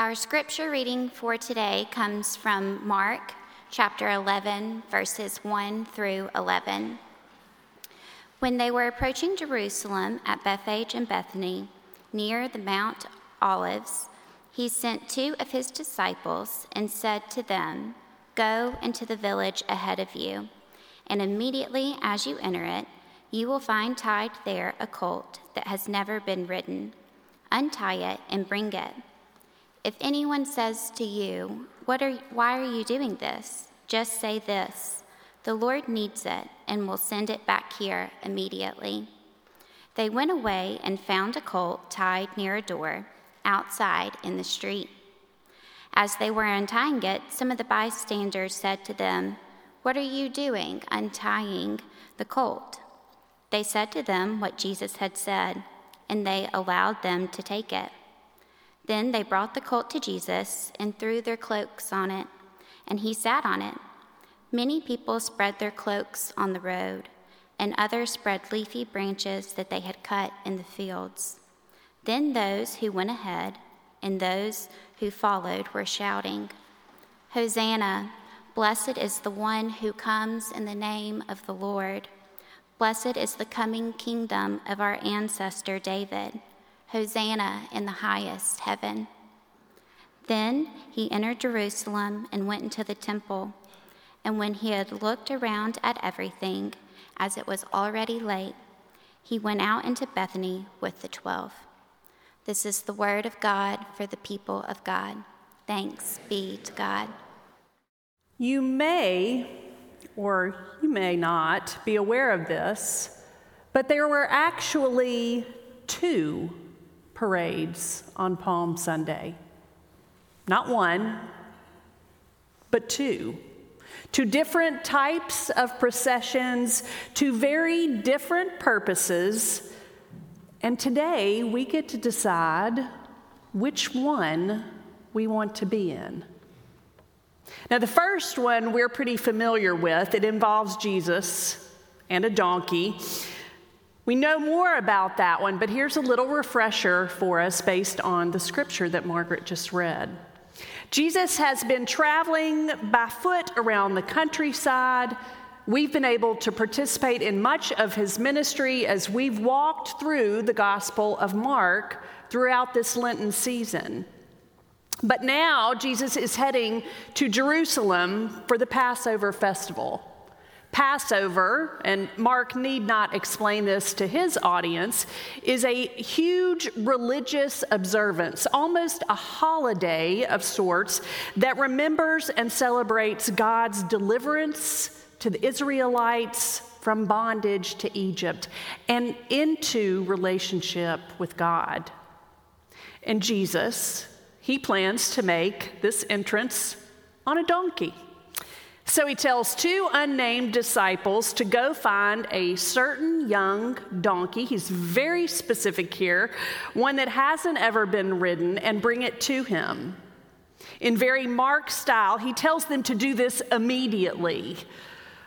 Our scripture reading for today comes from Mark chapter 11, verses 1 through 11. When they were approaching Jerusalem at Bethphage and Bethany, near the Mount Olives, he sent two of his disciples and said to them, Go into the village ahead of you, and immediately as you enter it, you will find tied there a colt that has never been ridden. Untie it and bring it. If anyone says to you, what are, Why are you doing this? just say this The Lord needs it and will send it back here immediately. They went away and found a colt tied near a door outside in the street. As they were untying it, some of the bystanders said to them, What are you doing untying the colt? They said to them what Jesus had said, and they allowed them to take it. Then they brought the colt to Jesus and threw their cloaks on it, and he sat on it. Many people spread their cloaks on the road, and others spread leafy branches that they had cut in the fields. Then those who went ahead and those who followed were shouting, Hosanna! Blessed is the one who comes in the name of the Lord. Blessed is the coming kingdom of our ancestor David. Hosanna in the highest heaven. Then he entered Jerusalem and went into the temple. And when he had looked around at everything, as it was already late, he went out into Bethany with the twelve. This is the word of God for the people of God. Thanks be to God. You may, or you may not, be aware of this, but there were actually two parades on Palm Sunday. Not one, but two. Two different types of processions, two very different purposes and today we get to decide which one we want to be in. Now, the first one we're pretty familiar with. It involves Jesus and a donkey. We know more about that one, but here's a little refresher for us based on the scripture that Margaret just read. Jesus has been traveling by foot around the countryside We've been able to participate in much of his ministry as we've walked through the Gospel of Mark throughout this Lenten season. But now Jesus is heading to Jerusalem for the Passover festival. Passover, and Mark need not explain this to his audience, is a huge religious observance, almost a holiday of sorts, that remembers and celebrates God's deliverance to the Israelites from bondage to Egypt and into relationship with God. And Jesus, he plans to make this entrance on a donkey. So he tells two unnamed disciples to go find a certain young donkey. He's very specific here, one that hasn't ever been ridden, and bring it to him. In very Mark style, he tells them to do this immediately.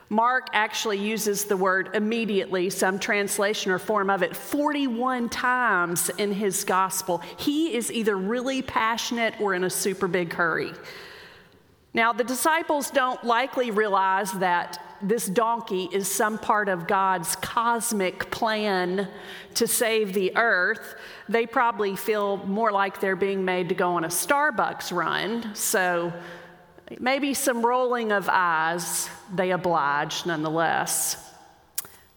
Mark actually uses the word immediately, some translation or form of it, 41 times in his gospel. He is either really passionate or in a super big hurry. Now, the disciples don't likely realize that this donkey is some part of God's cosmic plan to save the earth. They probably feel more like they're being made to go on a Starbucks run. So, Maybe some rolling of eyes, they oblige nonetheless.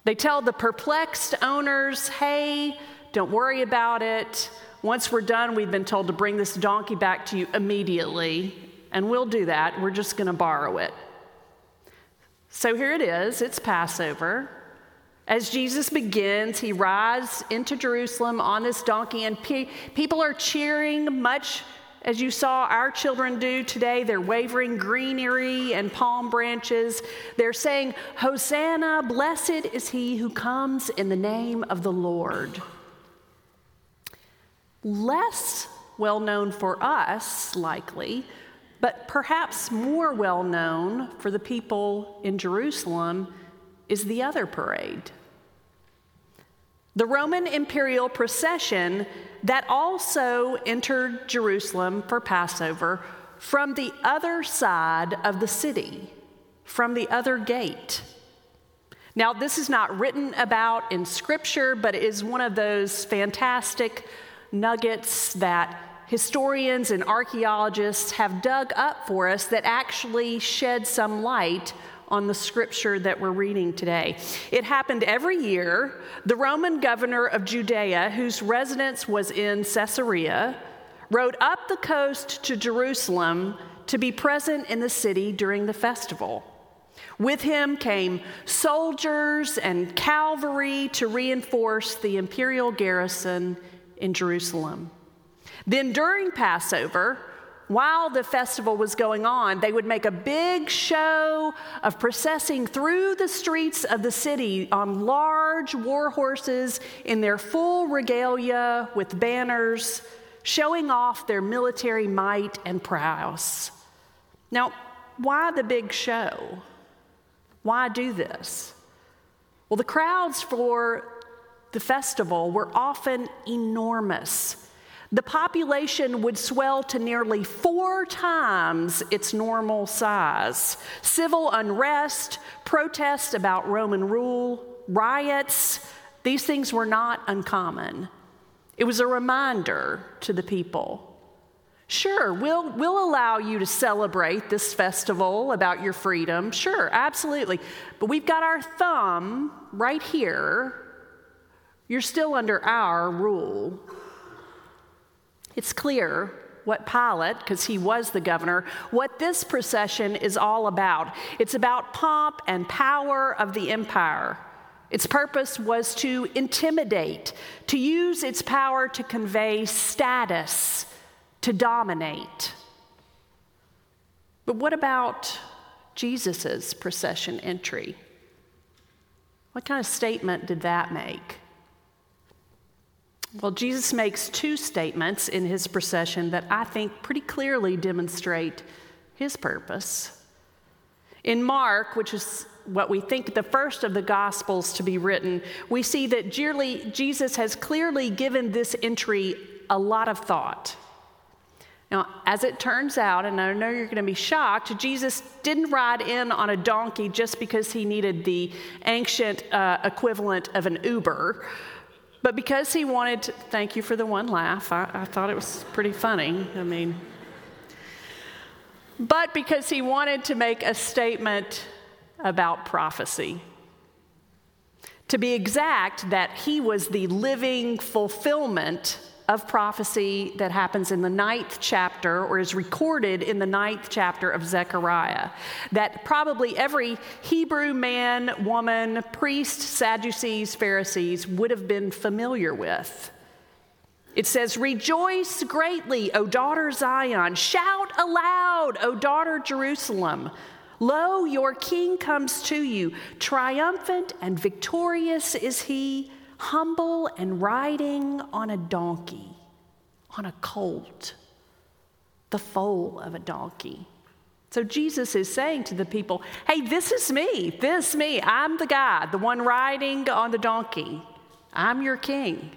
They tell the perplexed owners, hey, don't worry about it. Once we're done, we've been told to bring this donkey back to you immediately, and we'll do that. We're just going to borrow it. So here it is, it's Passover. As Jesus begins, he rides into Jerusalem on this donkey, and pe- people are cheering, much as you saw our children do today, they're waving greenery and palm branches. They're saying, Hosanna, blessed is he who comes in the name of the Lord. Less well known for us, likely, but perhaps more well known for the people in Jerusalem is the other parade. the Roman imperial procession that also entered Jerusalem for Passover from the other side of the city, from the other gate. Now, this is not written about in Scripture, but it is one of those fantastic nuggets that historians and archaeologists have dug up for us that actually shed some light on the scripture that we're reading today. It happened every year. The Roman governor of Judea, whose residence was in Caesarea, rode up the coast to Jerusalem to be present in the city during the festival. With him came soldiers and cavalry to reinforce the imperial garrison in Jerusalem. Then during Passover, while the festival was going on, they would make a big show of processing through the streets of the city on large war horses in their full regalia with banners, showing off their military might and prowess. Now, why the big show? Why do this? Well, the crowds for the festival were often enormous. The population would swell to nearly four times its normal size. Civil unrest, protests about Roman rule, riots, these things were not uncommon. It was a reminder to the people. Sure, we'll, we'll allow you to celebrate this festival about your freedom. Sure, absolutely. But we've got our thumb right here. You're still under our rule. It's clear what Pilate, because he was the governor, what this procession is all about. It's about pomp and power of the empire. Its purpose was to intimidate, to use its power to convey status, to dominate. But what about Jesus' procession entry? What kind of statement did that make? Well, Jesus makes two statements in his procession that I think pretty clearly demonstrate his purpose. In Mark, which is what we think the first of the Gospels to be written, we see that Jesus has clearly given this entry a lot of thought. Now, as it turns out, and I know you're going to be shocked, Jesus didn't ride in on a donkey just because he needed the ancient uh, equivalent of an Uber. But because he wanted to, thank you for the one laugh. I, I thought it was pretty funny. I mean, but because he wanted to make a statement about prophecy. To be exact, that he was the living fulfillment of prophecy that happens in the ninth chapter or is recorded in the ninth chapter of Zechariah. That probably every Hebrew man, woman, priest, Sadducees, Pharisees would have been familiar with. It says, Rejoice greatly, O daughter Zion. Shout aloud, O daughter Jerusalem. Lo, your king comes to you. Triumphant and victorious is he humble and riding on a donkey, on a colt, the foal of a donkey. So Jesus is saying to the people, hey, this is me, this me. I'm the guy, the one riding on the donkey. I'm your king.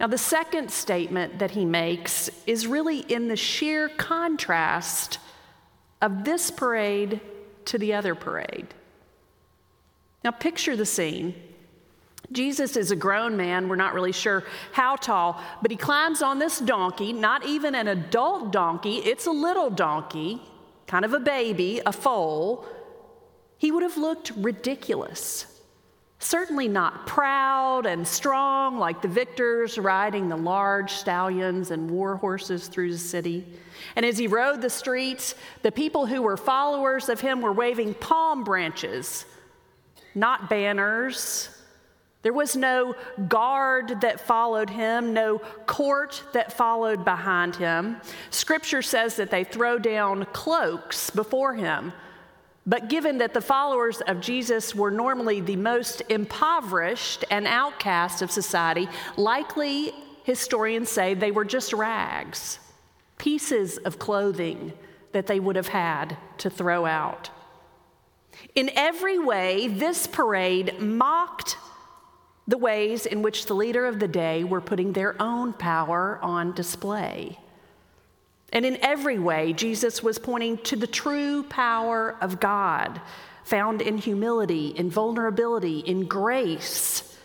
Now, the second statement that he makes is really in the sheer contrast of this parade to the other parade. Now, picture the scene. Jesus is a grown man. We're not really sure how tall, but he climbs on this donkey, not even an adult donkey, it's a little donkey, kind of a baby, a foal. He would have looked ridiculous. Certainly not proud and strong like the victors riding the large stallions and war horses through the city. And as he rode the streets, the people who were followers of him were waving palm branches, not banners, there was no guard that followed him, no court that followed behind him. Scripture says that they throw down cloaks before him. But given that the followers of Jesus were normally the most impoverished and outcast of society, likely historians say they were just rags, pieces of clothing that they would have had to throw out. In every way, this parade mocked the ways in which the leader of the day were putting their own power on display. And in every way, Jesus was pointing to the true power of God, found in humility, in vulnerability, in grace.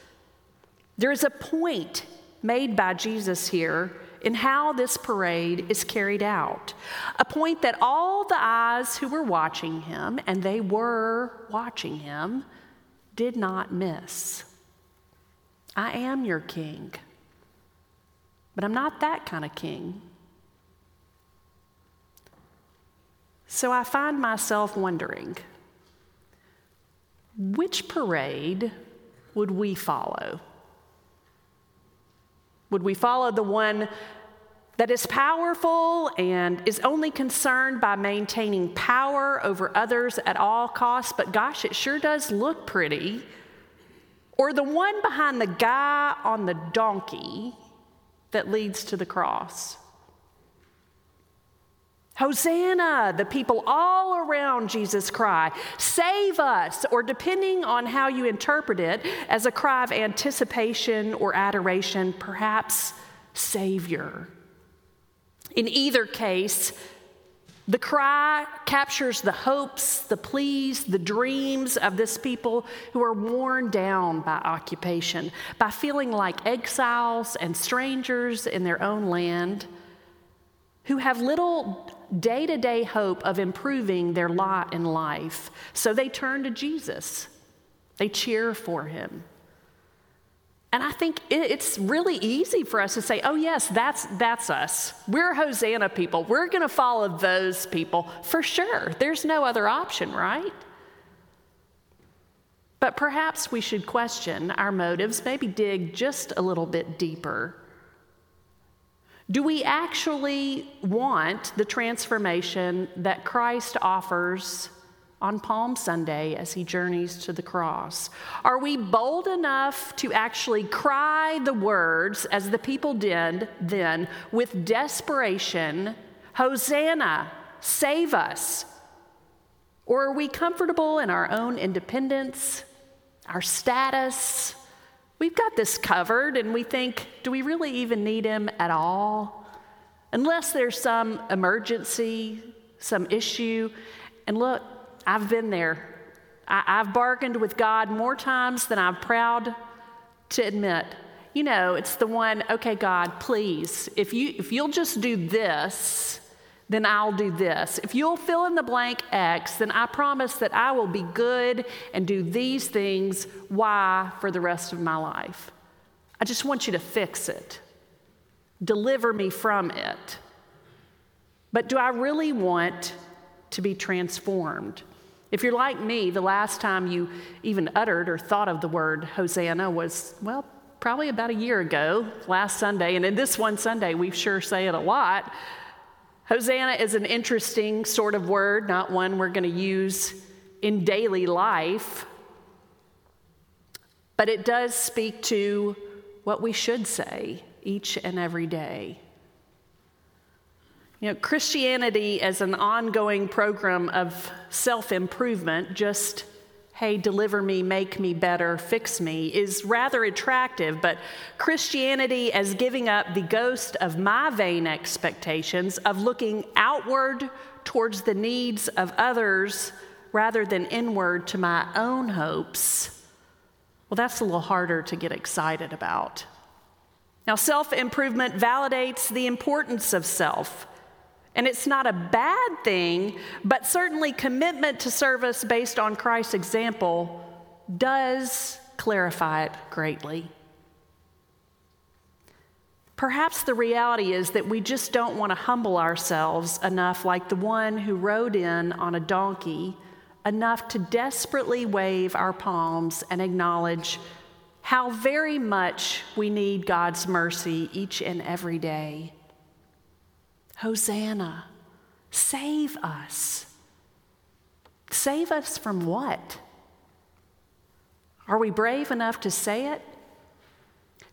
There is a point made by Jesus here in how this parade is carried out. A point that all the eyes who were watching him, and they were watching him, did not miss. I am your king, but I'm not that kind of king. So I find myself wondering which parade would we follow? Would we follow the one that is powerful and is only concerned by maintaining power over others at all costs, but gosh, it sure does look pretty? Or the one behind the guy on the donkey that leads to the cross? Hosanna, the people all around Jesus cry, Save us, or depending on how you interpret it, as a cry of anticipation or adoration, perhaps Savior. In either case, the cry captures the hopes, the pleas, the dreams of this people who are worn down by occupation, by feeling like exiles and strangers in their own land, who have little day to day hope of improving their lot in life. So they turn to Jesus, they cheer for him. And I think it's really easy for us to say, oh, yes, that's, that's us. We're Hosanna people. We're going to follow those people for sure. There's no other option, right? But perhaps we should question our motives, maybe dig just a little bit deeper do we actually want the transformation that Christ offers on Palm Sunday as he journeys to the cross? Are we bold enough to actually cry the words, as the people did then, with desperation Hosanna, save us? Or are we comfortable in our own independence, our status, We've got this covered, and we think, do we really even need him at all? Unless there's some emergency, some issue. And look, I've been there. I, have bargained with God more times than I'm proud to admit. You know, it's the one, okay, God, please, if, you, if you'll just do this, then I'll do this. If you'll fill in the blank X, then I promise that I will be good and do these things Y for the rest of my life. I just want you to fix it, deliver me from it. But do I really want to be transformed? If you're like me, the last time you even uttered or thought of the word Hosanna was, well, probably about a year ago, last Sunday. And in this one Sunday, we sure say it a lot. Hosanna is an interesting sort of word, not one we're going to use in daily life, but it does speak to what we should say each and every day. You know, Christianity as an ongoing program of self improvement, just hey, deliver me, make me better, fix me, is rather attractive. But Christianity as giving up the ghost of my vain expectations, of looking outward towards the needs of others rather than inward to my own hopes, well, that's a little harder to get excited about. Now, self improvement validates the importance of self. And it's not a bad thing, but certainly commitment to service based on Christ's example does clarify it greatly. Perhaps the reality is that we just don't want to humble ourselves enough, like the one who rode in on a donkey, enough to desperately wave our palms and acknowledge how very much we need God's mercy each and every day. Hosanna, save us. Save us from what? Are we brave enough to say it?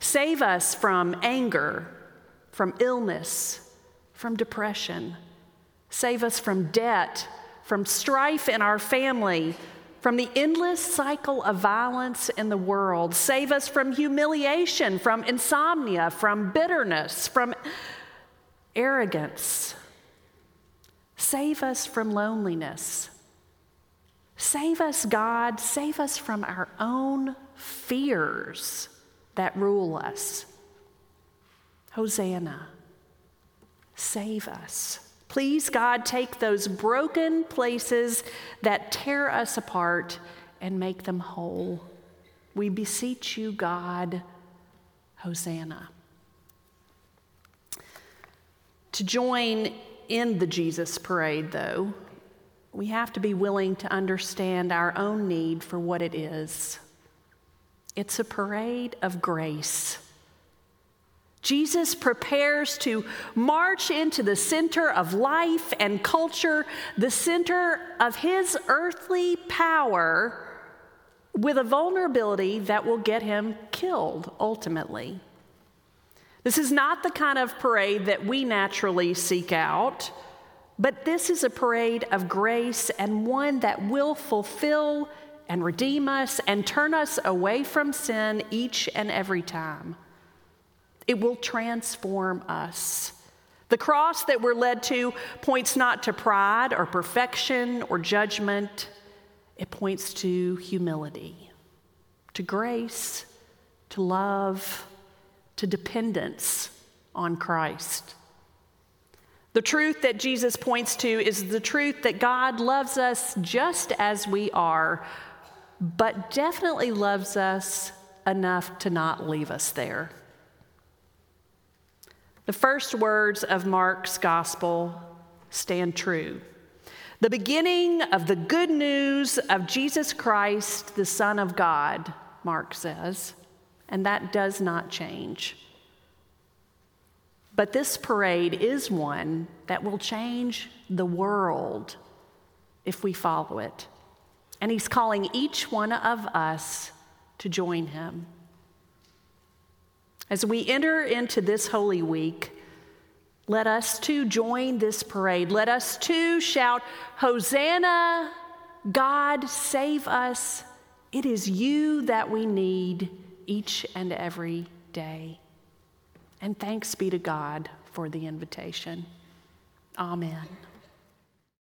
Save us from anger, from illness, from depression. Save us from debt, from strife in our family, from the endless cycle of violence in the world. Save us from humiliation, from insomnia, from bitterness, from arrogance. Save us from loneliness. Save us, God. Save us from our own fears that rule us. Hosanna, save us. Please, God, take those broken places that tear us apart and make them whole. We beseech you, God. Hosanna. To join in the Jesus parade, though, we have to be willing to understand our own need for what it is. It's a parade of grace. Jesus prepares to march into the center of life and culture, the center of his earthly power, with a vulnerability that will get him killed ultimately. This is not the kind of parade that we naturally seek out, but this is a parade of grace and one that will fulfill and redeem us and turn us away from sin each and every time. It will transform us. The cross that we're led to points not to pride or perfection or judgment, it points to humility, to grace, to love, to dependence on Christ. The truth that Jesus points to is the truth that God loves us just as we are, but definitely loves us enough to not leave us there. The first words of Mark's gospel stand true. The beginning of the good news of Jesus Christ, the Son of God, Mark says, and that does not change. But this parade is one that will change the world if we follow it. And he's calling each one of us to join him. As we enter into this Holy Week, let us too join this parade. Let us too shout, Hosanna, God, save us. It is you that we need each and every day. And thanks be to God for the invitation. Amen.